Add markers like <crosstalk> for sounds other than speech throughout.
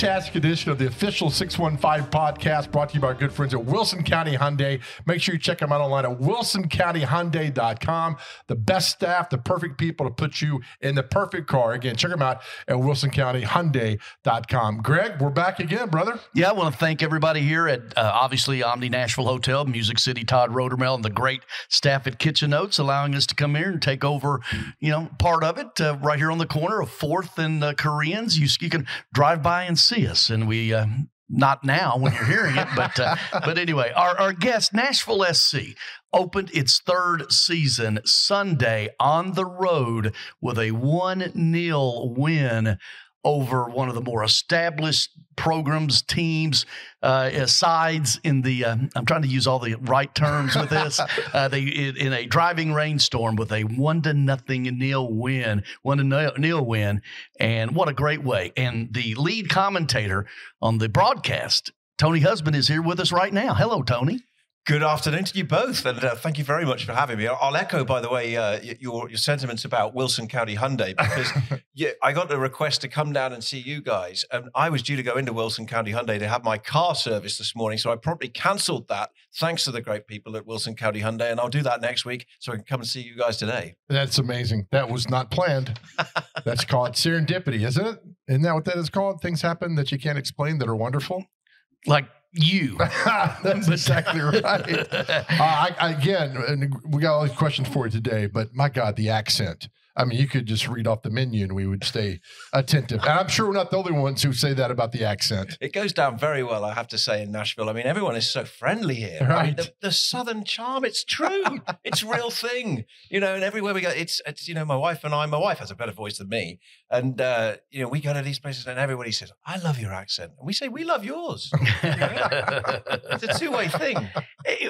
to fantastic edition of the official 615 podcast brought to you by our good friends at Wilson County Hyundai. Make sure you check them out online at wilsoncountyhyundai.com. The best staff, the perfect people to put you in the perfect car. Again, check them out at wilsoncountyhyundai.com. Greg, we're back again, brother. Yeah, I want to thank everybody here at uh, obviously Omni Nashville Hotel, Music City, Todd Rodermel, and the great staff at Kitchen Notes allowing us to come here and take over, you know, part of it uh, right here on the corner of Fourth and uh, Koreans. You, you can drive by and see us, and we. Uh, not now when you're hearing it, but uh, <laughs> but anyway, our, our guest Nashville SC opened its third season Sunday on the road with a one 0 win over one of the more established programs, teams, uh, sides in the. Uh, I'm trying to use all the right terms with this. <laughs> uh, they in a driving rainstorm with a one to nothing nil win, one to nil win, and what a great way! And the lead commentator on the broadcast, Tony Husband, is here with us right now. Hello, Tony. Good afternoon to you both, and uh, thank you very much for having me. I'll echo, by the way, uh, your your sentiments about Wilson County Hyundai because <laughs> yeah, I got a request to come down and see you guys, and I was due to go into Wilson County Hyundai to have my car serviced this morning, so I promptly cancelled that. Thanks to the great people at Wilson County Hyundai, and I'll do that next week so I can come and see you guys today. That's amazing. That was not planned. <laughs> That's called serendipity, isn't it? Isn't that what that is called? Things happen that you can't explain that are wonderful. Like you. <laughs> That's exactly right. <laughs> Uh, I, again, and we got all these questions for you today, but my God, the accent. I mean, you could just read off the menu and we would stay attentive. And I'm sure we're not the only ones who say that about the accent. It goes down very well, I have to say, in Nashville. I mean, everyone is so friendly here. Right. I mean, the, the, Southern charm, it's true. <laughs> it's a real thing. You know, and everywhere we go, it's, it's, you know, my wife and I, my wife has a better voice than me. And, uh, you know, we go to these places and everybody says, I love your accent. And we say, we love yours. <laughs> it's a two way thing.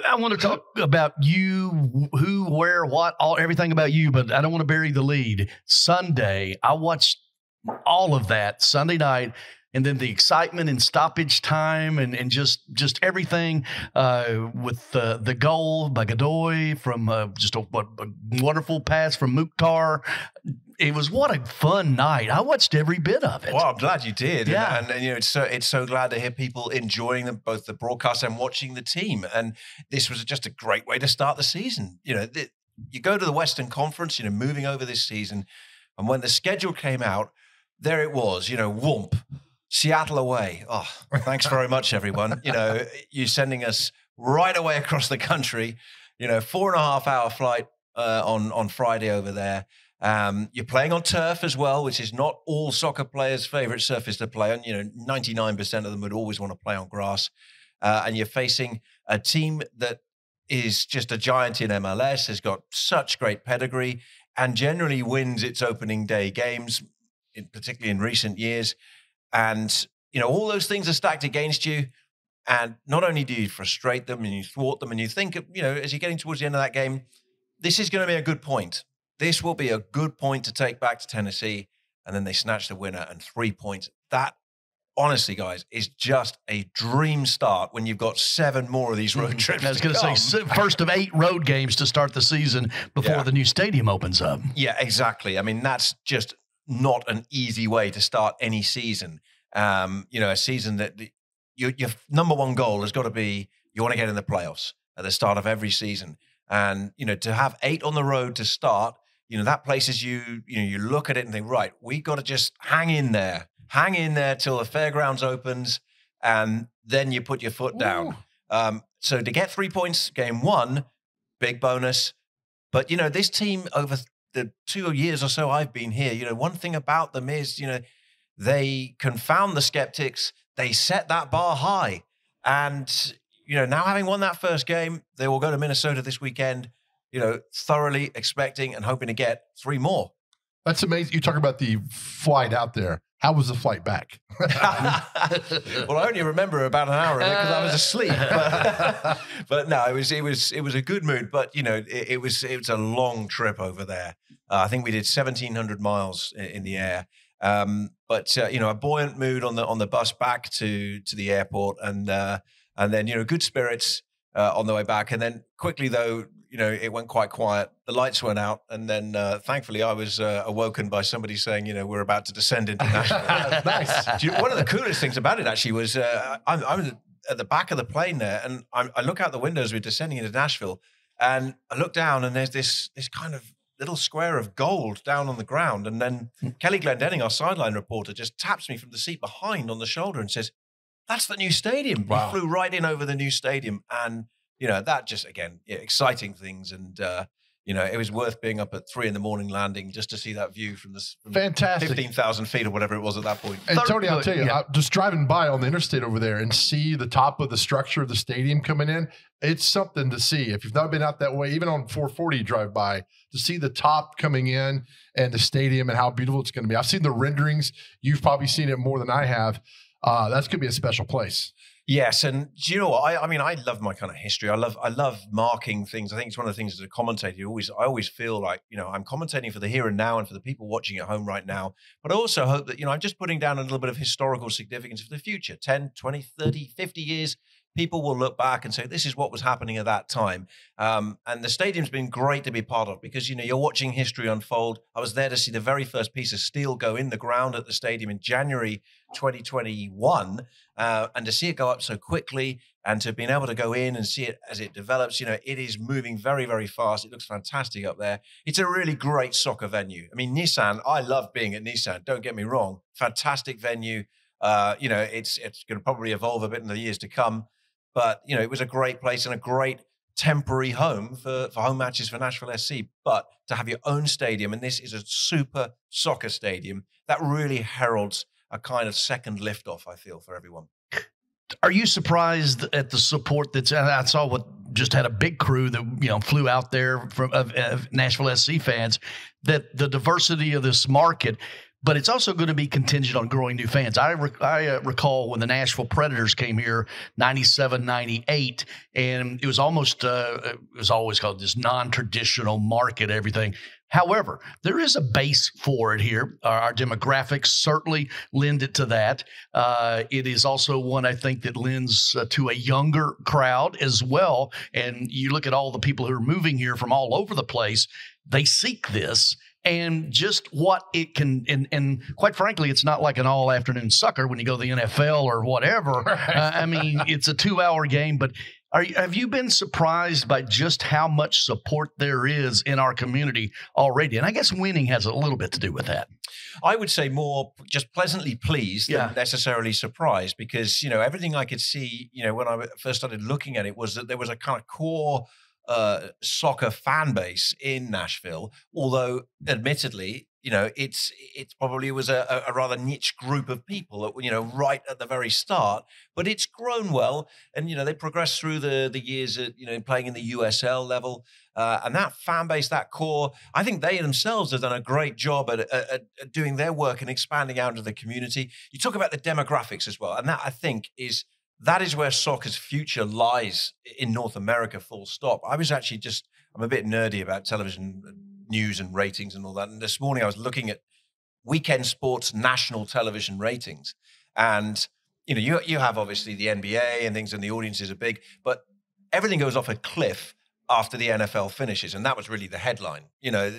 I want to talk about you, who, where, what, all everything about you, but I don't want to bury the lead. Sunday, I watched all of that Sunday night and then the excitement and stoppage time and, and just just everything uh, with uh, the goal by Godoy from uh, just a, a, wonderful pass from Mukhtar. It was what a fun night. I watched every bit of it. Well, I'm glad you did. Yeah, and, and, and you know it's so it's so glad to hear people enjoying the, both the broadcast and watching the team. And this was just a great way to start the season. You know, the, you go to the Western Conference. You know, moving over this season, and when the schedule came out, there it was. You know, whoomp Seattle away. Oh, thanks very much, everyone. You know, <laughs> you're sending us right away across the country. You know, four and a half hour flight uh, on on Friday over there. Um, you're playing on turf as well, which is not all soccer players' favorite surface to play on. You know, 99% of them would always want to play on grass. Uh, and you're facing a team that is just a giant in MLS, has got such great pedigree, and generally wins its opening day games, in, particularly in recent years. And, you know, all those things are stacked against you. And not only do you frustrate them and you thwart them, and you think, you know, as you're getting towards the end of that game, this is going to be a good point. This will be a good point to take back to Tennessee. And then they snatch the winner and three points. That, honestly, guys, is just a dream start when you've got seven more of these road mm-hmm. trips. I was going to say, first of eight road games to start the season before yeah. the new stadium opens up. Yeah, exactly. I mean, that's just not an easy way to start any season. Um, you know, a season that the, your, your number one goal has got to be you want to get in the playoffs at the start of every season. And, you know, to have eight on the road to start, you know, that places you, you know, you look at it and think, right, we got to just hang in there, hang in there till the fairgrounds opens, and then you put your foot down. Um, so to get three points game one, big bonus. But, you know, this team over the two years or so I've been here, you know, one thing about them is, you know, they confound the skeptics. They set that bar high. And, you know, now having won that first game, they will go to Minnesota this weekend, you know, thoroughly expecting and hoping to get three more. That's amazing. You talk about the flight out there. How was the flight back? <laughs> <laughs> well, I only remember about an hour of it because I was asleep. But, <laughs> but, no, it was it was it was a good mood. But you know, it, it was it was a long trip over there. Uh, I think we did seventeen hundred miles in, in, the air. Um, but uh, you know, a buoyant mood on the on the bus back to to the airport, and uh, and then you know, good spirits uh, on the way back. And then quickly though, you know, it went quite quiet. The lights went out, and then uh, thankfully I was uh, awoken by somebody saying, you know, we're about to descend into <laughs> Nashville. <laughs> nice. You one of the coolest things about it actually was uh, I'm, I'm, at the back of the plane there, and I'm, I look out the window as we're descending into Nashville, and I look down, and there's this this kind of little square of gold down on the ground, and then Hmm. Kelly Glendenning, our sideline reporter, just taps me from the seat behind on the shoulder and says, "That's the new stadium." Wow. He flew right in over the new stadium, and you know that just again yeah, exciting things, and uh, you know it was worth being up at three in the morning landing just to see that view from this from Fantastic. fifteen thousand feet or whatever it was at that point. And Third- Tony, I'll tell you, yeah. I, just driving by on the interstate over there and see the top of the structure of the stadium coming in, it's something to see. If you've not been out that way, even on 440, you drive by to see the top coming in and the stadium and how beautiful it's going to be. I've seen the renderings. You've probably seen it more than I have. Uh, that's going to be a special place. Yes, and do you know what? I, I mean, I love my kind of history. I love, I love marking things. I think it's one of the things as a commentator. Always, I always feel like you know I'm commentating for the here and now and for the people watching at home right now. But I also hope that you know I'm just putting down a little bit of historical significance for the future 10, 20, 30, 50 years. People will look back and say this is what was happening at that time. Um, and the stadium's been great to be part of because you know you're watching history unfold. I was there to see the very first piece of steel go in the ground at the stadium in January 2021 uh, and to see it go up so quickly and to being able to go in and see it as it develops, you know, it is moving very, very fast. It looks fantastic up there. It's a really great soccer venue. I mean, Nissan, I love being at Nissan. Don't get me wrong, fantastic venue. Uh, you know, it's it's going to probably evolve a bit in the years to come, but you know, it was a great place and a great temporary home for, for home matches for Nashville SC. But to have your own stadium, and this is a super soccer stadium, that really heralds a kind of second liftoff. I feel for everyone. Are you surprised at the support that's? I saw what just had a big crew that you know flew out there from of, of Nashville SC fans. That the diversity of this market, but it's also going to be contingent on growing new fans. I I uh, recall when the Nashville Predators came here, 97, 98, and it was almost uh, it was always called this non-traditional market. Everything. However, there is a base for it here. Our, our demographics certainly lend it to that. Uh, it is also one I think that lends uh, to a younger crowd as well. And you look at all the people who are moving here from all over the place, they seek this. And just what it can, and, and quite frankly, it's not like an all afternoon sucker when you go to the NFL or whatever. <laughs> Uh, I mean, it's a two hour game, but are you, have you been surprised by just how much support there is in our community already? And I guess winning has a little bit to do with that. I would say more just pleasantly pleased Yeah. than necessarily surprised because, you know, everything I could see, you know, when I first started looking at it was that there was a kind of core uh, soccer fan base in Nashville, although admittedly, you know, it's it probably was a, a rather niche group of people, that, you know, right at the very start. But it's grown well, and you know, they progressed through the the years, at, you know, playing in the USL level, uh, and that fan base, that core, I think they themselves have done a great job at, at, at doing their work and expanding out into the community. You talk about the demographics as well, and that I think is that is where soccer's future lies in North America. Full stop. I was actually just I'm a bit nerdy about television news and ratings and all that. And this morning I was looking at weekend sports national television ratings, and you know you you have obviously the NBA and things, and the audiences are big, but everything goes off a cliff after the NFL finishes, and that was really the headline. You know,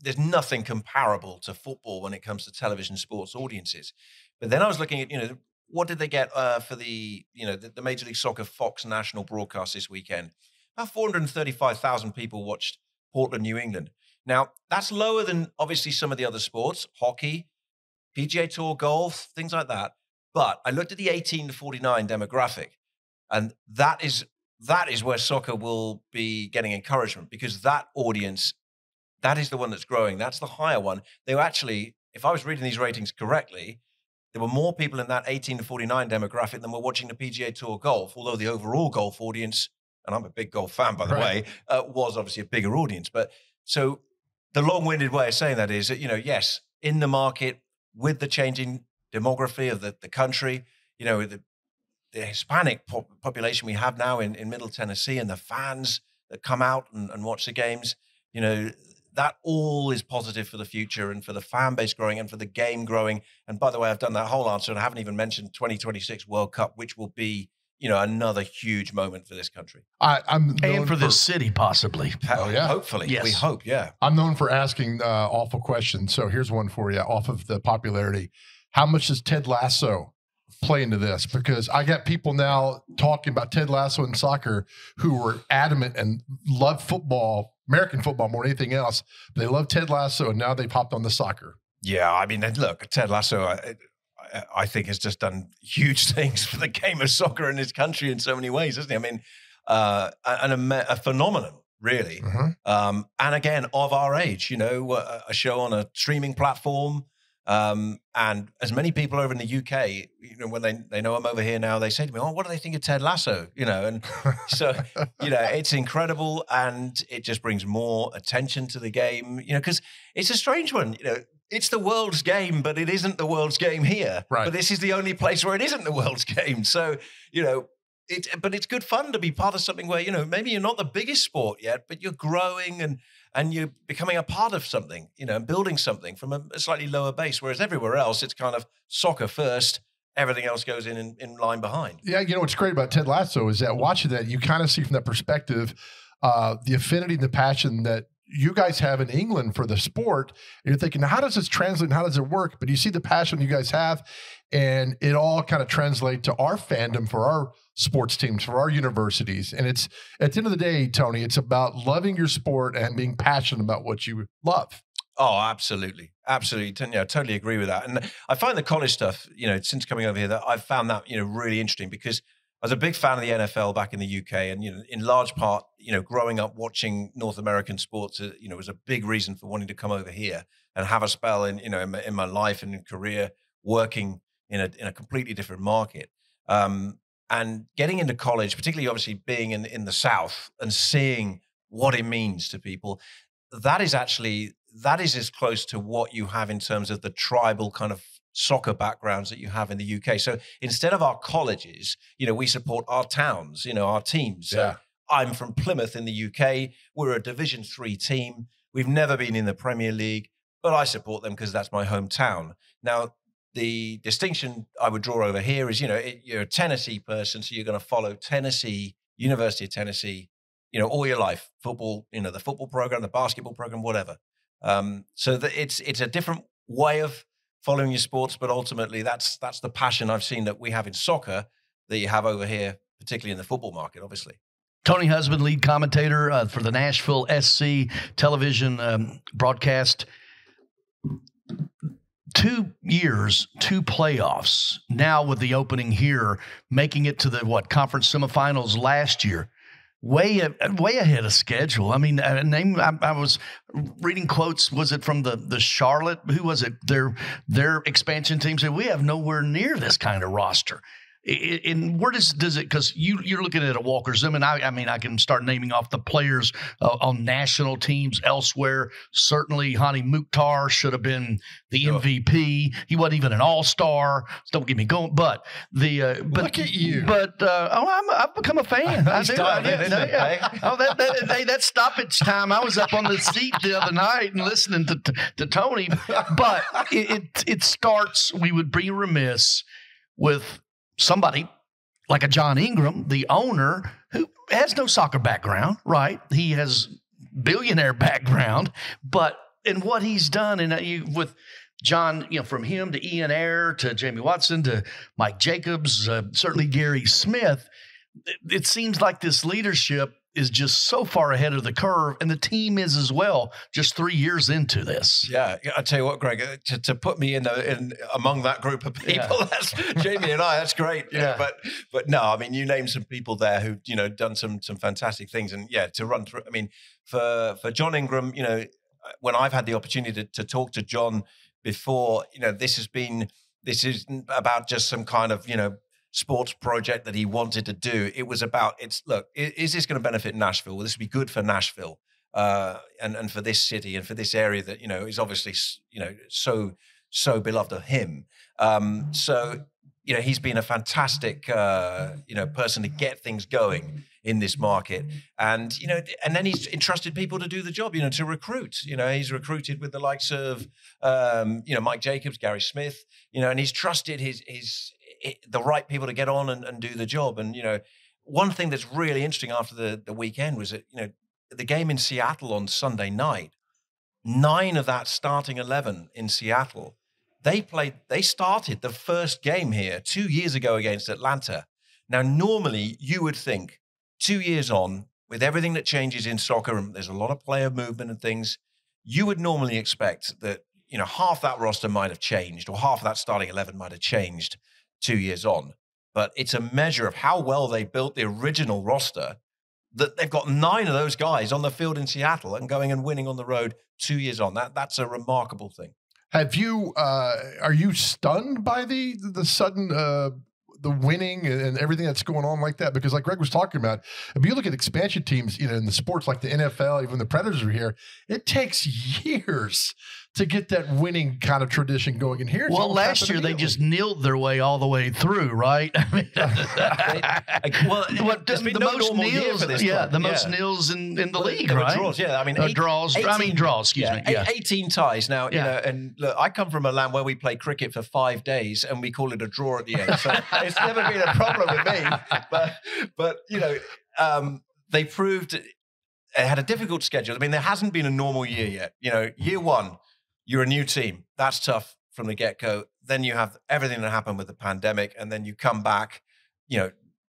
there's nothing comparable to football when it comes to television sports audiences. But then I was looking at you know what did they get uh, for the you know the, the Major League Soccer Fox national broadcast this weekend? About 435,000 people watched Portland, New England. Now that's lower than obviously some of the other sports, hockey, PGA Tour, golf, things like that. But I looked at the 18 to 49 demographic, and that is that is where soccer will be getting encouragement because that audience, that is the one that's growing. That's the higher one. They were actually, if I was reading these ratings correctly, there were more people in that 18 to 49 demographic than were watching the PGA Tour golf, although the overall golf audience, and I'm a big golf fan, by the Right. way, uh, was obviously a bigger audience. But so the long winded way of saying that is that, you know, yes, in the market with the changing demography of the, the country, you know, the, the Hispanic pop- population we have now in, in Middle Tennessee and the fans that come out and, and watch the games, you know, that all is positive for the future and for the fan base growing and for the game growing. And by the way, I've done that whole answer and I haven't even mentioned 2026 World Cup, which will be you know, another huge moment for this country. I, am and for, this city, possibly. Oh yeah, hopefully. Yes. we hope. Yeah, I'm known for asking uh, awful questions. So here's one for you, off of the popularity. How much does Ted Lasso play into this? Because I got people now talking about Ted Lasso and soccer who were adamant and love football, American football more than anything else. They love Ted Lasso, and now they've hopped on the soccer. Yeah, I mean, look, Ted Lasso. I, I think has just done huge <laughs> things for the game of soccer in this country in so many ways, isn't he? I mean, uh, and a, a phenomenon, really. Mm-hmm. Um, and again, of our age, you know, a, a show on a streaming platform. Um, and as many people over in the UK, you know, when they, they know I'm over here now, they say to me, "Oh, what do they think of Ted Lasso?" You know, and so <laughs> you know, it's incredible, and it just brings more attention to the game. You know, because it's a strange one. You know, it's the world's game, but it isn't the world's game here. Right. But this is the only place where it isn't the world's <laughs> game. So, you know, it, but it's good fun to be part of something where, you know, maybe you're not the biggest sport yet, but you're growing and and you're becoming a part of something, you know, and building something from a, slightly lower base. Whereas everywhere else, it's kind of soccer first, everything else goes in, in, in line behind. Yeah, you know what's great about Ted Lasso is that watching that, you kind of see from that perspective uh, the affinity and the passion that you guys have in England for the sport. And you're thinking, how does this translate? And How does it work? But you see the passion you guys have, and it all kind of translate to our fandom for our sports teams, for our universities. And it's at the end of the day, Tony, it's about loving your sport and being passionate about what you love. Oh, absolutely, absolutely. Yeah, totally agree with that. And I find the college stuff, you know, since coming over here, that I've found that you know really interesting because I was a big fan of the NFL back in the UK, and you know, in large part, you know, growing up watching North American sports, uh, you know, was a big reason for wanting to come over here and have a spell in, you know, in my, in my life and in career working in a in a completely different market. Um, and getting into college, particularly obviously being in in the South and seeing what it means to people, that is actually that is as close to what you have in terms of the tribal kind of soccer backgrounds that you have in the UK. So instead of our colleges, you know, we support our towns, you know, our teams. Yeah. So I'm from Plymouth in the UK. We're a Division Three team. We've never been in the Premier League, but I support them because that's my hometown. Now, the distinction I would draw over here is, you know, you're a Tennessee person, so you're going to follow Tennessee, University of Tennessee, you know, all your life, football, you know, the football program, the basketball program, whatever. Um, so that it's it's a different way of following your sports, but ultimately that's that's the passion I've seen that we have in soccer that you have over here, particularly in the football market, obviously. Tony Husband, lead commentator uh, for the Nashville SC television um, broadcast. Two years, two playoffs. Now with the opening here, making it to the what conference semifinals last year way way ahead of schedule. I mean, uh, name I, I, was reading quotes. Was it from the the Charlotte? Who was it? Their their expansion team said we have nowhere near this kind of roster and where does does it because you you're looking at a Walker Zimmerman. I, I mean I can start naming off the players uh, on national teams elsewhere. Certainly Hany Mukhtar should have been the sure. MVP he wasn't even an All Star don't get me going but the uh, but look at you. but uh, oh i have become a fan. <laughs> I do, I do, yeah. oh that that, hey, that stoppage time I was up on the seat the other night and listening to to, to Tony. But it, it it starts we would be remiss with somebody like a John Ingram, the owner, who has no soccer background, right? He has billionaire <laughs> background, but in what he's done, and you with John, you know, from him to Ian Ayre to Jamie Watson to Mike Jacobs, uh, certainly Gary Smith, it, it seems like this leadership is just so far ahead of the curve, and the team is as well. Just three years into this. Yeah, I tell you what, Greg, uh, to, to put me in, the, in among that group of people, yeah. <laughs> that's Jamie and I. That's great. yeah, know, but but no, I mean, you name some people there who you know done some some fantastic things, and yeah, to run through. I mean, for for John Ingram, you know, when I've had the opportunity to, to talk to John before, you know, this has been this isn't about just some kind of you know sports project that he wanted to do. It was about it's look, is, this going to benefit Nashville? Will this be good for Nashville uh, and and for this city and for this area that you know is obviously you know so so beloved of him. Um, so you know he's been a fantastic uh, you know person to get things going in this market and you know and then he's entrusted people to do the job you know to recruit you know he's recruited with the likes of um, you know mike jacobs gary smith you know and he's trusted his his the right people to get on and, and do the job. And you know, one thing that's really interesting after the the weekend was that you know the game in Seattle on Sunday night. Nine of that starting eleven in Seattle, they played. They started the first game here two years ago against Atlanta. Now, normally you would think two years on, with everything that changes in soccer, and there's a lot of player movement and things, you would normally expect that you know half that roster might have changed, or half of that starting eleven might have changed two years on. But it's a measure of how well they built the original roster that they've got nine of those guys on the field in Seattle and going and winning on the road two years on. That that's a remarkable thing. Have you? Uh, are you stunned by the the sudden uh, the winning and everything that's going on like that? Because like Greg was talking about, if you look at expansion teams, you know, in the sports like the NFL, even the Predators are here, it takes <laughs> years to get that winning kind of tradition going. in here, well, last year they just nilled their way all the way through, right? <laughs> I mean, <laughs> well, <laughs> what, the, the no most nils, yeah, the most yeah. nils in, in the well, league, right? Draws, yeah. I mean, eight, draws. 18, I mean, draws. Excuse yeah, me. Yeah. eighteen ties now. You know, and look, I come from a land where we play cricket for five days and we call it a draw at the end. So it's never been a problem with me. But but you know, um, they proved it had a difficult schedule. I mean, there hasn't been a normal year yet. You know, year one you're a new team. That's tough from the get go. Then you have everything that happened with the pandemic, and then you come back, you know,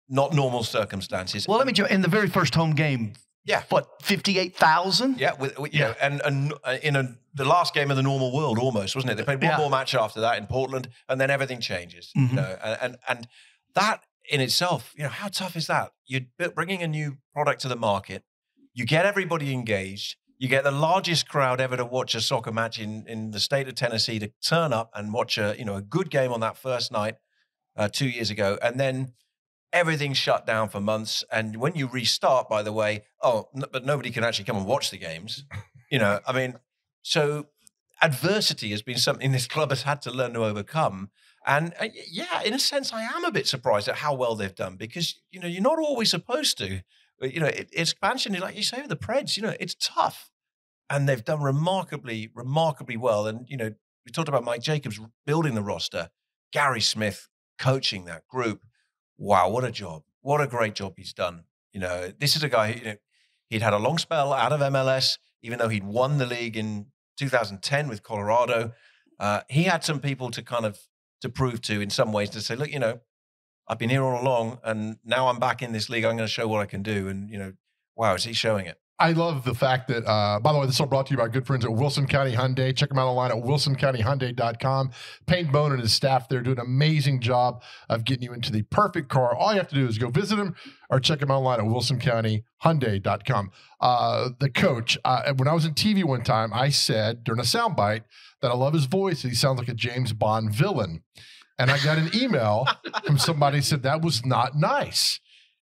not normal circumstances. Well, let me jump in the very first home game. Yeah, what fifty-eight thousand? Yeah, with, with, yeah, know, and, and uh, in a, the last game of the normal world, almost wasn't it? They played one yeah. more match after that in Portland, and then everything changes. Mm-hmm. You know, and, and and that in itself, you know, how tough is that? You're bringing a new product to the market. You get everybody engaged. You get the largest crowd ever to watch a soccer match in, in the state of Tennessee to turn up and watch a you know a good game on that first night uh, two years ago, and then everything's shut down for months. And when you restart, by the way, oh, n- but nobody can actually come and watch the games. <laughs> You know, I mean, so adversity has been something this club has had to learn to overcome. And uh, yeah, in a sense, I am a bit surprised at how well they've done because you know you're not always supposed to you know, it, expansion, is like you say with the Preds, you know, it's tough. And they've done remarkably, remarkably well. And, you know, we talked about Mike Jacobs building the roster, Gary Smith coaching that group. Wow, what a job. What a great job he's done. You know, this is a guy who, you know, he'd had a long spell out of MLS, even though he'd won the league in 2010 with Colorado. Uh, he had some people to kind of to prove to in some ways to say, look, you know, I've been here all along, and now I'm back in this league. I'm going to show what I can do. And you know, wow, is he showing it? I love the fact that, uh, by the way, this is all brought to you by good friends at Wilson County Hyundai. Check them out online at wilsoncountyhyundai.com. Payne Bone and his staff, they're doing an amazing job of getting you into the perfect car. All you have to do is go visit them or check them out online at wilsoncountyhyundai.com. Uh, the coach, uh, when I was in TV one time, I said during a soundbite that I love his voice. He sounds like a James Bond villain. And I got an email from somebody said that was not nice.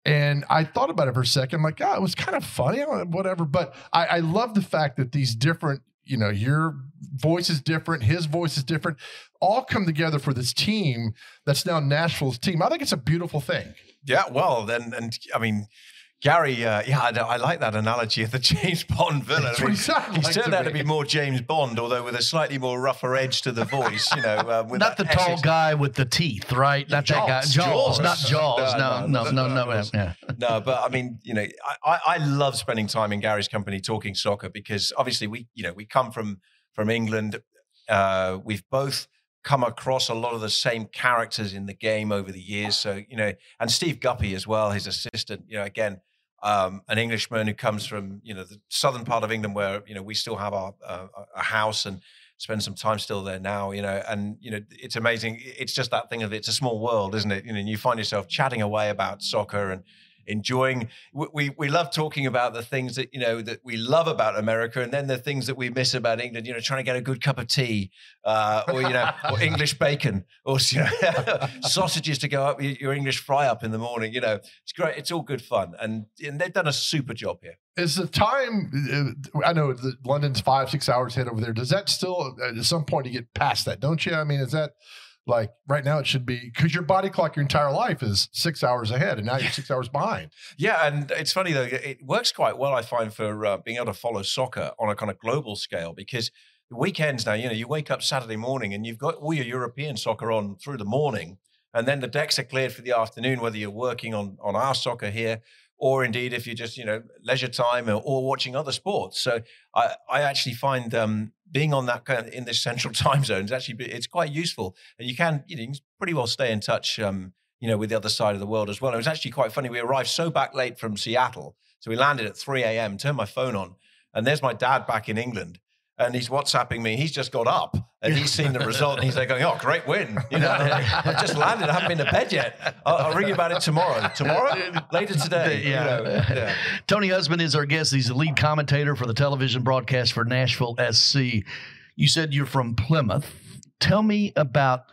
And I thought about it for a second. Like, oh, it was kind of funny, whatever. But I, I love the fact that these different, you know, your voice is different, his voice is different, all come together for this team that's now Nashville's team. I think it's a beautiful thing. Yeah, well, then, and I mean, Gary, uh, yeah, I, I, like that analogy of the <laughs> James Bond villain. I mean, he like turned out to be more James Bond, although with a slightly more rougher edge to the voice. You know, uh, not the tall guy with the teeth, right? Not Jaws, that guy. Jaws, Jaws. not Jaws. No, no, no, no, no. no, yeah. no but I mean, you know, I, I love spending time in Gary's company talking soccer because obviously we, you know, we come from from England. Uh, we've both come across a lot of the same characters in the game over the years. So, you know, and Steve Guppy as well, his assistant, you know, again, um, an Englishman who comes from you know the southern part of England, where you know we still have our uh, a house and spend some time still there now. You know, and you know it's amazing. It's just that thing of it's a small world, isn't it? You know, and you find yourself chatting away about soccer and enjoying we we love talking about the things that you know that we love about America and then the things that we miss about England you know trying to get a good cup of tea uh, or you know or <laughs> English bacon or you know, <laughs> sausages to go up your English fry up in the morning you know it's great it's all good fun. And, and they've done a super job here. Is the time uh, I know the London's 5 6 hours ahead over there. Does that still at some point you get past that don't you? I mean is that like right now, it should be because your body clock your entire life is six hours ahead, and now you're six hours behind. Yeah, and it's funny though; it works quite well, I find, for uh, being able to follow soccer on a kind of global scale because the weekends now, you know, you wake up Saturday morning and you've got all your European soccer on through the morning, and then the decks are cleared for the afternoon, whether you're working on on our soccer here or indeed if you're just you know leisure time or, or watching other sports. So I I actually find um, being on that kind of in this central <laughs> time zone is actually it's quite useful, and you can you know pretty well stay in touch. Um, you know, with the other side of the world as well. It was actually quite funny. We arrived so back late from Seattle. So we landed at 3 a.m., turned my phone on, and there's my dad back in England and he's WhatsApping me. He's just got up and he's seen the result and he's like going, "Oh, great win! You know, <laughs> I've just landed. I haven't been to bed yet. I'll, I'll ring you about it tomorrow. Tomorrow, later today. Yeah. You know, yeah. Tony Husband is our guest. He's the lead commentator for the television broadcast for Nashville SC. You said you're from Plymouth. Tell me about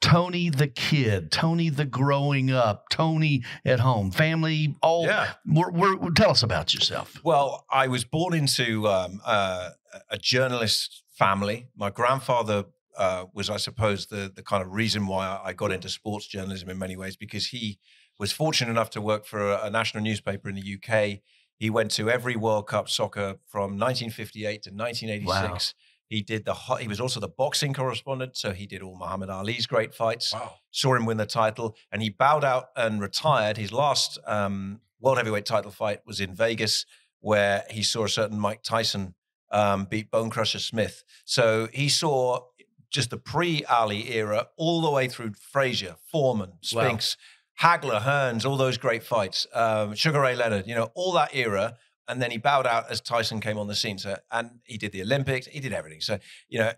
Tony the kid, Tony the growing up, Tony at home, family. All Yeah. We're, we're, tell us about yourself. Well, I was born into um, uh, a journalist family. My grandfather uh, was, I suppose, the the kind of reason why I got into sports journalism in many ways because he was fortunate enough to work for a, a national newspaper in the UK. He went to every World Cup soccer from 1958 to 1986. He did the. He was also the boxing correspondent, so he did all Muhammad Ali's great fights. Wow. Saw him win the title, and he bowed out and retired. His last um, world heavyweight title fight was in Vegas, where he saw a certain Mike Tyson um, beat Bone Crusher Smith. So he saw just the pre-Ali era all the way through Frazier, Foreman, Wow. Spinks, Hagler, Hearns, all those great fights, um, Sugar Ray Leonard, you know, all that era. And then he bowed out as Tyson came on the scene. So, and he did the Olympics, he did everything. So, you know,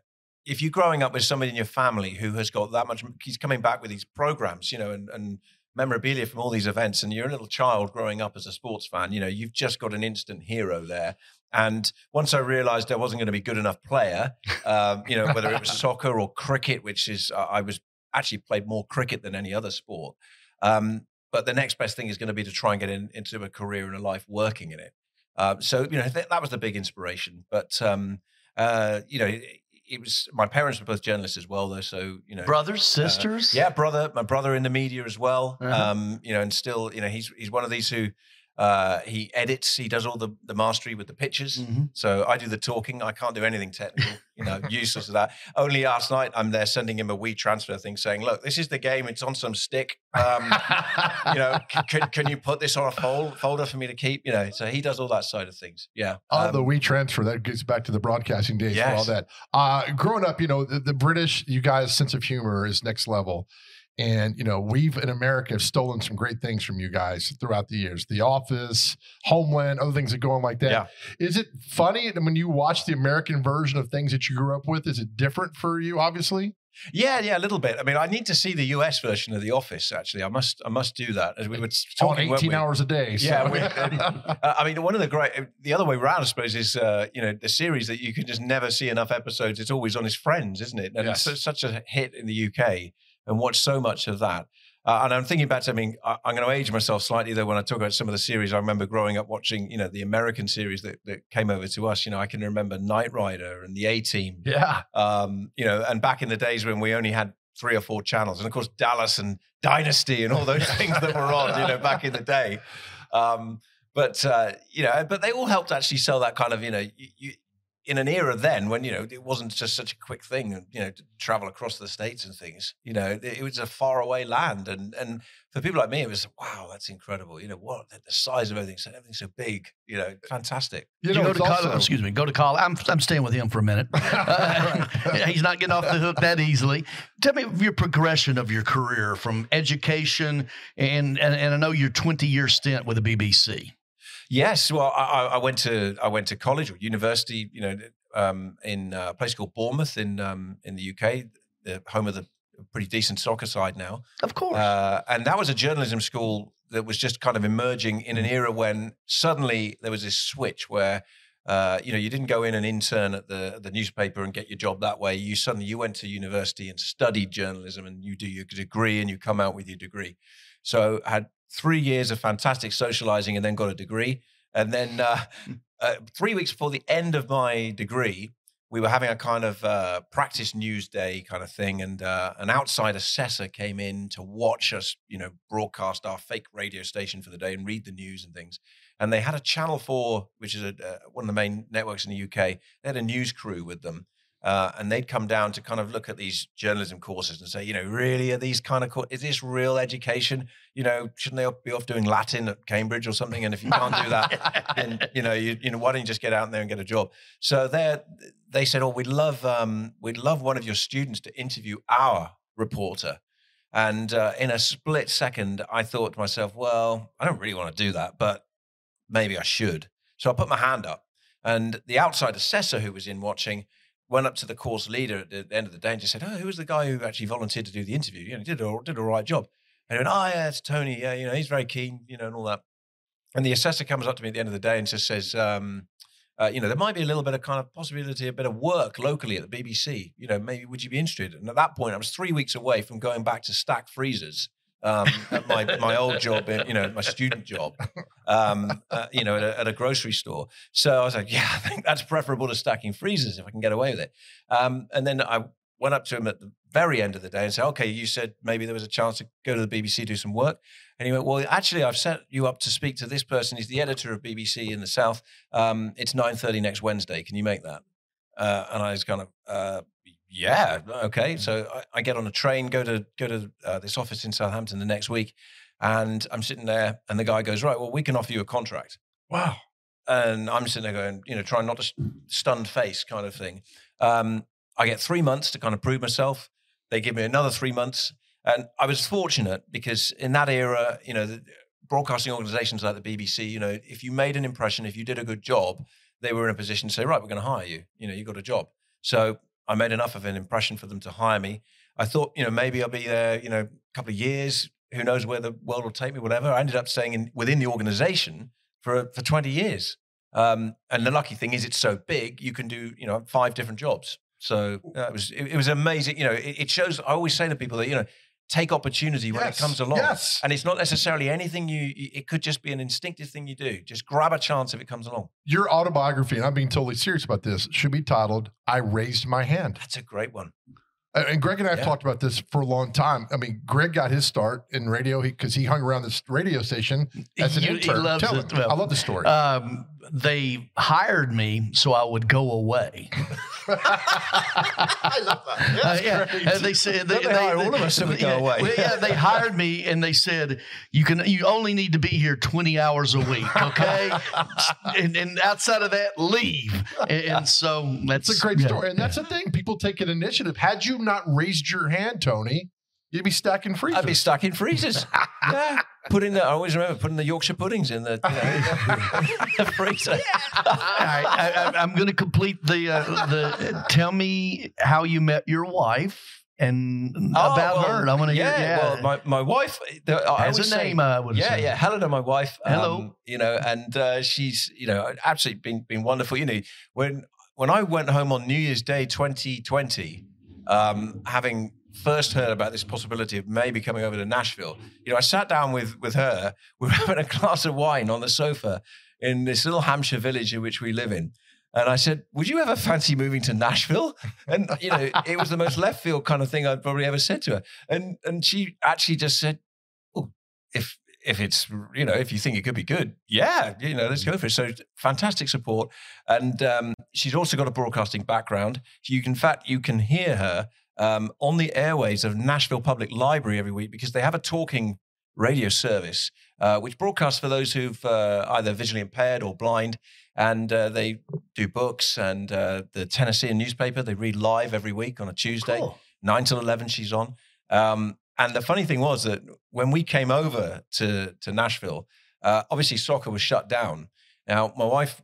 if you're growing up with somebody in your family who has got that much, he's coming back with these programs, you know, and, and memorabilia from all these events, and you're a little child growing up as a sports fan, you know, you've just got an instant hero there. And once I realized I wasn't going to be a good enough player, um, you know, whether it was <laughs> soccer or cricket, which is, I I was actually played more cricket than any other sport. Um, but the next best thing is going to be to try and get in, into a career and a life working in it. Um, so, you know, th- that was the big inspiration. But, um, uh, you know, it, it was my parents were both journalists as well, though. So, you know, Brothers, sisters? yeah, brother, my brother in the media as well. Uh-huh. Um, you know, and still, you know, he's he's one of these who uh, he edits, he does all the the mastery with the pictures. Mhm. So I do the talking. I can't do anything technical. You know, <laughs> useless of that. Only last night I'm there sending him a WeTransfer thing, saying, "Look, this is the game. It's on some stick. Um, you know, c- can can you put this on a fold, folder for me to keep? You know." So he does all that side of things. Yeah. Oh, Um, the we transfer that gets back to the broadcasting days for all that. Uh, growing up, you know, the, the British, you guys' sense of humor is next level. And, you know, we've in America have stolen some great things from you guys throughout the years. The Office, Homeland, other things that go on like that. Yeah. Is it funny when you watch the American version of things that you grew up with? Is it different for you, obviously? Yeah, yeah, a little bit. I mean, I need to see the US version of The Office. Actually, I must, I must do that. As we were On talking, 18 we? hours a day. So. Yeah, we- <laughs> Uh, I mean, one of the great, the other way around, I suppose, is uh, you know the series that you can just never see enough episodes. It's always on his friends, isn't it? And Yes. it's su- such a hit in the UK, and watch so much of that. Uh, and I'm thinking back to, I mean, I, I'm going to age myself slightly though when I talk about some of the series. I remember growing up watching, you know, the American series that, that came over to us. You know, I can remember Knight Rider and the A Team yeah. um, you know, and back in the days when we only had three or four channels, and of course Dallas and Dynasty and all those <laughs> things that were on, you know, back in the day. Um, but uh, you know, but they all helped actually sell that kind of, you know, you, you, in an era then when you know it wasn't just such a quick thing, you know, to travel across the states and things. You know, it, it was a faraway land, and and for people like me, it was wow, that's incredible. You know, what the, the size of everything, so everything's so big. You know, fantastic. You know, you go to college? also- Excuse me. Go to college. I'm I'm staying with him for a minute. <laughs> Uh, <laughs> he's not getting off the hook that easily. Tell me your progression of your career from education and and, and I know your 20 year stint with the BBC. Yes, well, I, I- went to I went to college or university, you know, um, in a place called Bournemouth in um, in the UK, the home of the pretty decent soccer side now, Of course. uh, and that was a journalism school that was just kind of emerging in an era when suddenly there was this switch where. Uh, you know, you didn't go in and intern at the the newspaper and get your job that way. You suddenly you went to university and studied journalism, and you do your degree, and you come out with your degree. So I had three years of fantastic socializing, and then got a degree. And then uh, uh, three weeks before the end of my degree, we were having a kind of uh, practice news day kind of thing, and uh, an outside assessor came in to watch us, you know, broadcast our fake radio station for the day and read the news and things. And they had a Channel Four, which is a, uh, one of the main networks in the UK. They had a news crew with them, Uh, and they'd come down to kind of look at these journalism courses and say, you know, really are these kind of co- is this real education? You know, shouldn't they be off doing Latin at Cambridge or something? And if you can't do that, <laughs> then you know, you, you know, why don't you just get out there and get a job? So they they said, oh, we'd love um, we'd love one of your students to interview our reporter. And uh, in a split second, I thought to myself, well, I don't really want to do that, but maybe I should. So I put my hand up. And the outside assessor who was in watching went up to the course leader at the end of the day and just said, "Oh, who was the guy who actually volunteered to do the interview? You know, he did a, did a right job." And he went, "Oh, yeah, it's Tony. Yeah, you know, he's very keen. You know, and all that." And the assessor comes up to me at the end of the day and just says, um, uh, "You know, there might be a little bit of kind of possibility, a bit of work locally at the BBC. You know, maybe would you be interested?" And at that point, I was three weeks away from going back to stack freezers um, at my my old job, in, you know, my student job, um, uh, you know, at a, at a, grocery store. So I was like, yeah, I think that's preferable to stacking freezers if I can get away with it. Um, and then I went up to him at the very end of the day and said, okay, you said maybe there was a chance to go to the BBC do some work. And he went, well, actually, I've set you up to speak to this person. He's the editor of BBC in the South. Um, it's 9.30 next Wednesday. Can you make that? Uh, and I was kind of, uh, yeah, okay. So I, I, get on a train, go to go to uh, this office in Southampton the next week, and I'm sitting there, and the guy goes, "Right, well, we can offer you a contract." Wow. And I'm sitting there going, you know, trying not to stunned face kind of thing. Um, I get three months to kind of prove myself. They give me another three months, and I was fortunate because in that era, you know, the broadcasting organisations like the BBC, you know, if you made an impression, if you did a good job, they were in a position to say, right, we're going to hire you. You know, you got a job. So I made enough of an impression for them to hire me. I thought, you know, maybe I'll be there, you know, a couple of years. Who knows where the world will take me, whatever. I ended up staying in, within the organization for, for 20 years. Um, and the lucky thing is it's so big, you can do, you know, five different jobs. So uh, it was, it, it, was amazing. You know, it, it shows, I always say to people that, you know, take opportunity when yes, it comes along. Yes. And it's not necessarily anything you, it could just be an instinctive thing you do. Just grab a chance if it comes along. Your autobiography, and I'm being totally serious about this, should be titled, I Raised My Hand. That's a great one. And Greg and I have yeah. talked about this for a long time. I mean, Greg got his start in radio because he, he, hung around this radio station as an he, intern. Tell it. Well, I love the story. Um, they hired me so I would go away. <laughs> I love that. That's uh, yeah. Great. And they said they, they, they, all of us so we yeah, go away. Well, yeah, they hired me and they said you can you only need to be here twenty hours a week, okay? <laughs> and, and, outside of that, leave. And, and so that's a great story. And that's the thing. People take an initiative. Had you not raised your hand, Tony, You'd be stacking freezers. I'd be stuck in freezers. <laughs> yeah. Putting the, I always remember putting the Yorkshire puddings in the, you know, <laughs> the freezer. I, am going to complete the, uh, the, tell me how you met your wife and oh, about well, her. I want to yeah, hear. Yeah, well, my, my wife the, has a say, name. I would yeah, say. yeah, Helena, my wife. Hello, um, you know, and uh, she's you know absolutely been been wonderful. You know, when when I went home on New Year's Day 2020, um, having first heard about this possibility of maybe coming over to Nashville, you know, I sat down with with her. <laughs> We were having a glass of wine on the sofa in this little Hampshire village in which we live in. And I said, "Would you ever fancy moving to Nashville?" <laughs> And you know, it was the most left field kind of thing I'd probably ever said to her. And and she actually just said, "Oh, if if it's you know if you think it could be good, yeah, you know, let's go for it." So fantastic support, and um, she's also got a broadcasting background. You can, in fact, you can hear her um, on the airways of Nashville Public Library every week because they have a talking radio service uh, which broadcasts for those who've uh, either visually impaired or blind. And uh, they do books and uh, the Tennessean newspaper. They read live every week on a Tuesday, cool. 9 till 11, she's on. Um, and the funny thing was that when we came over to, to Nashville, uh, obviously soccer was shut down. Now, my wife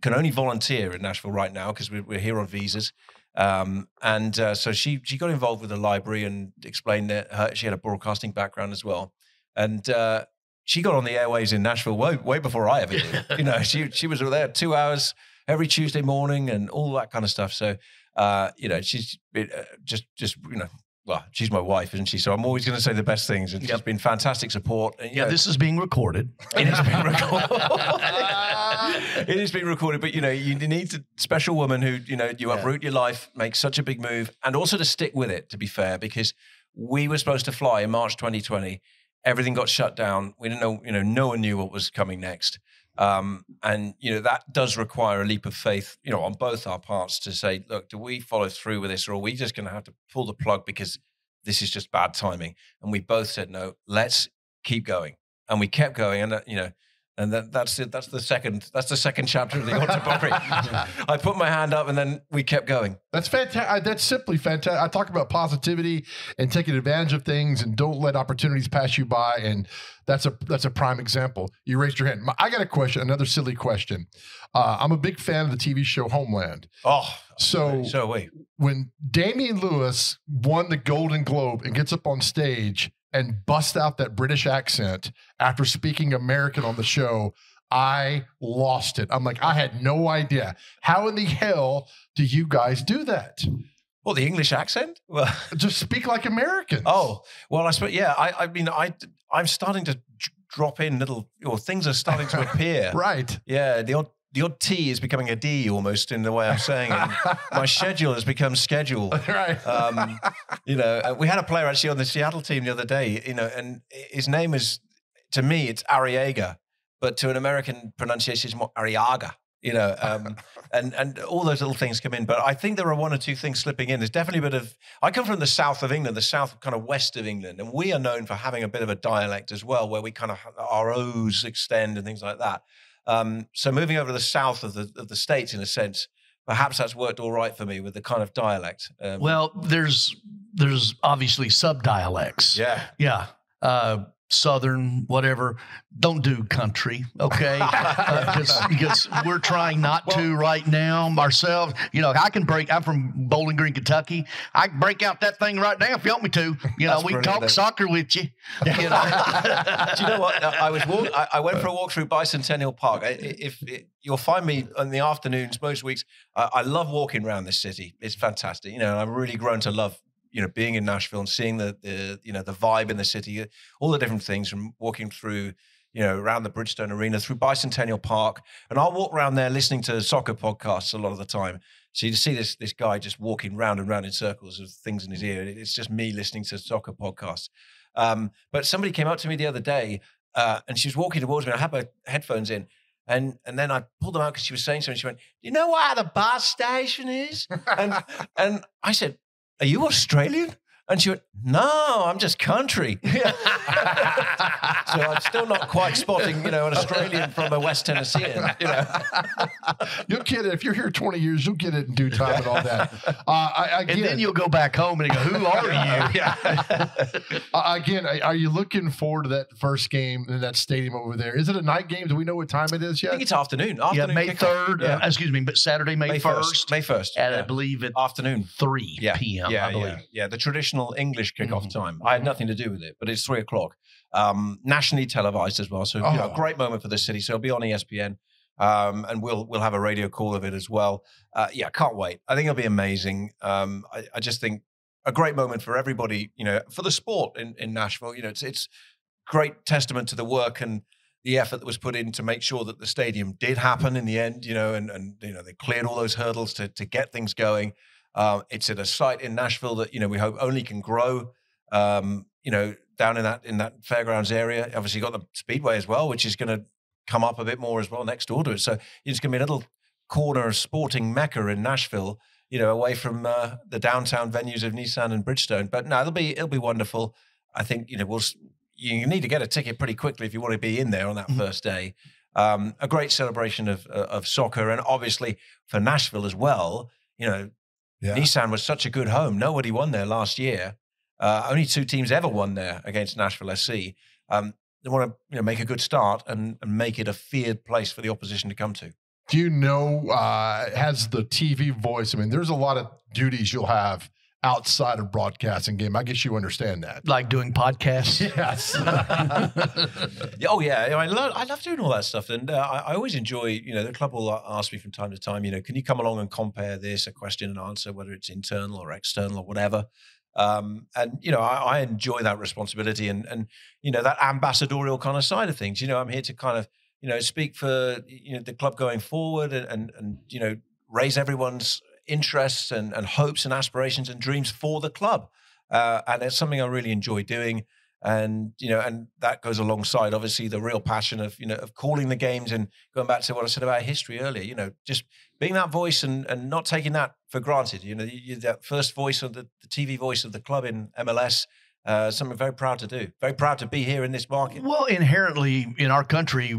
can only volunteer in Nashville right now because we're, we're here on visas. Um, and uh, so she she got involved with the library and explained that her, she had a broadcasting background as well. And uh, she got on the airways in Nashville way, way before I ever did. you know, she she was there two hours every Tuesday morning and all that kind of stuff. So, uh, you know, she's uh, just just you know well, she's my wife, isn't she? So I'm always going to say the best things. And yep. she's been fantastic support. And, yeah, know, this is being recorded. It has been recorded. <laughs> <laughs> it has been recorded, but you know, you need a special woman who, you know, you yeah. uproot your life, make such a big move, and also to stick with it, to be fair, because we were supposed to fly in March 2020. Everything got shut down. We didn't know, you know, no one knew what was coming next. Um, and you know that does require a leap of faith, you know, on both our parts to say, look, do we follow through with this, or are we just going to have to pull the plug because this is just bad timing? And we both said, no, let's keep going, and we kept going, and uh, you know, and that, that's it. That's the second. That's the second chapter of the autobiography. <laughs> I put my hand up, and then we kept going. That's fantastic. That's simply fantastic. I talk about positivity and taking advantage of things, and don't let opportunities pass you by. And that's a that's a prime example. You raised your hand. I got a question. Another silly question. Uh, I'm a big fan of the TV show Homeland. Oh, so so wait. When Damian Lewis won the Golden Globe and gets up on stage and bust out that British accent after speaking American on the show, I lost it. I'm like, I had no idea. How in the hell do you guys do that? Well, the English accent? Well, <laughs> just speak like Americans. Oh, well, I suppose, yeah. I, I mean, I, I'm starting to drop in little, or things are starting to <laughs> appear. right. Yeah. The odd the odd T is becoming a D almost in the way I'm saying it. <laughs> My schedule has become schedule. <laughs> Right. Um, you know, uh, we had a player actually on the Seattle team the other day, you know, and his name is, to me, it's Ariaga, but to an American pronunciation, it's more Arriaga. You know, um, <laughs> and and all those little things come in, but I think there are one or two things slipping in. There's definitely a bit of. I come from the south of England, the south kind of west of England, and we are known for having a bit of a dialect as well, where we kind of our O's extend and things like that. Um, so moving over to the south of the of the states, in a sense, perhaps that's worked all right for me with the kind of dialect. Um, well, there's there's obviously sub dialects. Yeah, yeah. Uh, southern, whatever. Don't do country, okay? <laughs> Because uh, we're trying not well, to right now ourselves. You know, I can break. I'm from Bowling Green, Kentucky. I can break out that thing right now if you want me to. You know, we can talk soccer with you. you know? <laughs> do you know what? I was walk, I, I, went for a walk through Bicentennial Park. If, if you'll find me in the afternoons most weeks, I love walking around this city. It's fantastic. You know, I've really grown to love you know being in Nashville and seeing the the you know the vibe in the city, all the different things from walking through you know around the Bridgestone Arena through Bicentennial Park, and I'll walk around there listening to soccer podcasts a lot of the time. So you see this this guy just walking round and round in circles with things in his ear. It's just me listening to soccer podcasts. Um, but somebody came up to me the other day, uh, and she was walking towards me. I had my headphones in, and and then I pulled them out because she was saying something. She went, "Do you know where the bus station is?" and <laughs> and I said, are you Australian? And she went, No, I'm just country. <laughs> so I'm still not quite spotting, you know, an Australian from a West Tennessean. You know, you'll get it if you're here 20 years. You'll get it in due time and all that. <laughs> Uh, I, again, and then you'll go back home and go, "Who are you?" <laughs> yeah. uh, again, are you looking forward to that first game in that stadium over there? Is it a night game? Do we know what time it is yet? I think it's afternoon. afternoon yeah, May third. Yeah. Uh, excuse me, but Saturday, May first. May first. And yeah. I believe at afternoon three yeah. p.m. Yeah, I believe. Yeah, yeah. The traditional English kickoff mm-hmm. time. I had nothing to do with it, but it's three o'clock. Um, nationally televised as well. So oh. you know, a great moment for the city. So it'll be on ESPN. Um, and we'll we'll have a radio call of it as well. Uh, yeah, can't wait. I think it'll be amazing. Um, I, I, just think a great moment for everybody. You know, for the sport in, in Nashville. You know, it's it's great testament to the work and the effort that was put in to make sure that the stadium did happen in the end. You know, and and you know they cleared all those hurdles to to get things going. Uh, it's at a site in Nashville that you know we hope only can grow. Um, you know, down in that in that fairgrounds area. Obviously, got the speedway as well, which is going to come up a bit more as well next door to it. So it's going to be a little corner of sporting mecca in Nashville. You know, away from uh, the downtown venues of Nissan and Bridgestone. But no, it'll be it'll be wonderful. I think you know we'll you need to get a ticket pretty quickly if you want to be in there on that mm-hmm. first day. Um, a great celebration of uh, of soccer, and obviously for Nashville as well. You know, yeah. Nissan was such a good home. Nobody won there last year. Uh, only two teams ever won there against Nashville SC. Um, they want to you know, make a good start and, and, make it a feared place for the opposition to come to. Do you know, uh, has the TV voice? I mean, there's a lot of duties you'll have outside of broadcasting game. I guess you understand that. Like doing podcasts. <laughs> Yes. <laughs> oh yeah, I love I love doing all that stuff, and uh, I, I, always enjoy. You know, the club will ask me from time to time. You know, can you come along and compare this, a question and answer, whether it's internal or external or whatever. Um, and you know, I, I, enjoy that responsibility and and you know that ambassadorial kind of side of things. You know, I'm here to kind of you know speak for you know the club going forward and and, and you know raise everyone's interests and, and hopes and aspirations and dreams for the club. Uh, and it's something I really enjoy doing. and you know, and that goes alongside obviously the real passion of you know of calling the games and going back to what I said about history earlier. You know, just being that voice and and not taking that for granted. You know, you're that first voice of the, the TV voice of the club in MLS. Uh, something very proud to do. Very proud to be here in this market. Well, inherently in our country,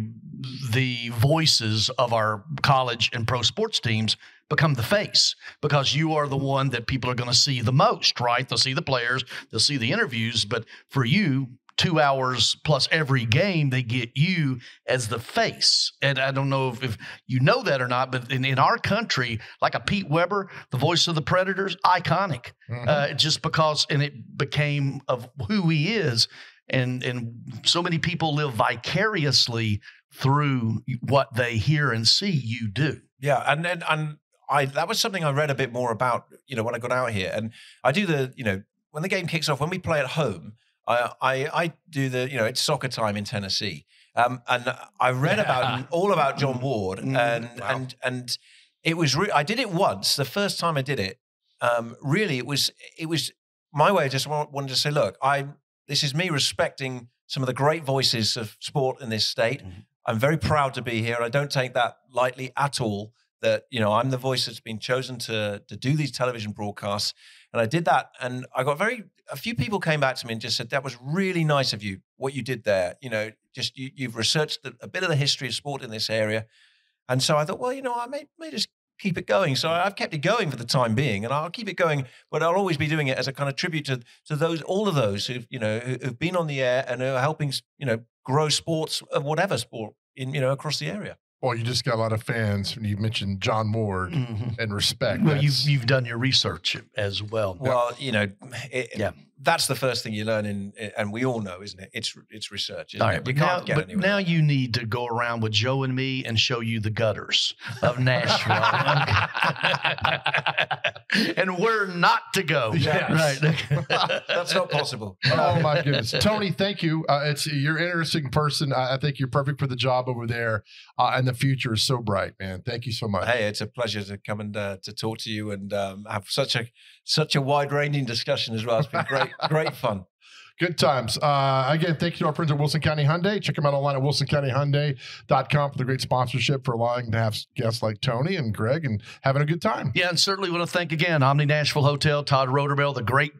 the voices of our college and pro sports teams become the face because you are the one that people are going to see the most, right? They'll see the players, they'll see the interviews, but for you, two hours plus every game, they get you as the face. And I don't know if, if you know that or not, but in, in, our country, like a Pete Weber, the voice of the Predators, iconic, mm-hmm. uh, just because, and it became of who he is. And, and so many people live vicariously through what they hear and see you do. Yeah, and then and I that was something I read a bit more about, you know, when I got out here. And I do the, you know, when the game kicks off, when we play at home, I I, I do the, you know, it's soccer time in Tennessee. Um, and I read yeah. about <laughs> all about John. Ward, mm, and wow. and and it was. Re- I did it once. The first time I did it, um, really, it was it was my way. I just wanted to say, look, I this is me respecting some of the great voices of sport in this state. Mm-hmm. I'm very proud to be here. I don't take that lightly at all that you know I'm the voice that's been chosen to to do these television broadcasts, and I did that, and I got very a few people came back to me and just said that was really nice of you what you did there. You know, just you, you've researched a bit of the history of sport in this area, and so I thought, well, you know, I may may just keep it going. So I've kept it going for the time being, and I'll keep it going. But I'll always be doing it as a kind of tribute to to those all of those who've you know who've been on the air and are helping you know grow sports of whatever sport in you know across the area. Well, you just got a lot of fans. You mentioned John Ward mm-hmm. and respect. Well, you've you've done your research as well. Well, you know, it, yeah, that's the first thing you learn in, and we all know, isn't it? It's it's research. All right, it? now, but anywhere. now you need to go around with Joe and me and show you the gutters of <laughs> Nashville, and where not to go. Yes. Right, <laughs> that's not possible. Oh my goodness, <laughs> Tony, thank you. Uh, it's you're an interesting person. I, I think you're perfect for the job over there, uh, and the future is so bright, man. Thank you so much. Hey, it's a pleasure to come and uh, to talk to you and um, have such a such a wide ranging discussion as well. It's been great <laughs> great, fun. Good times. Uh, again, thank you to our friends at Wilson County Hyundai. Check them out online at wilsoncountyhyundai.com for the great sponsorship for allowing to have guests like Tony and Greg and having a good time. Yeah, and certainly want to thank again Omni Nashville Hotel, Todd Roterbell, the great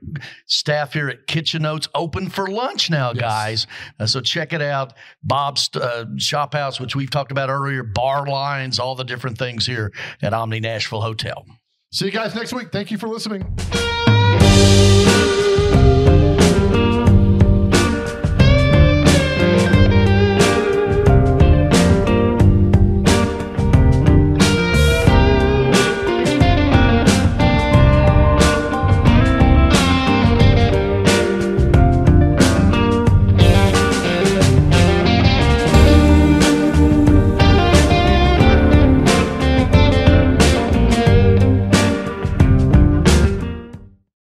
staff here at Kitchen Notes, open for lunch now, yes. guys. Uh, so check it out. Bob's uh, Chop House, which we've talked about earlier, Barlines, all the different things here at Omni Nashville Hotel. See you guys next week. Thank you for listening.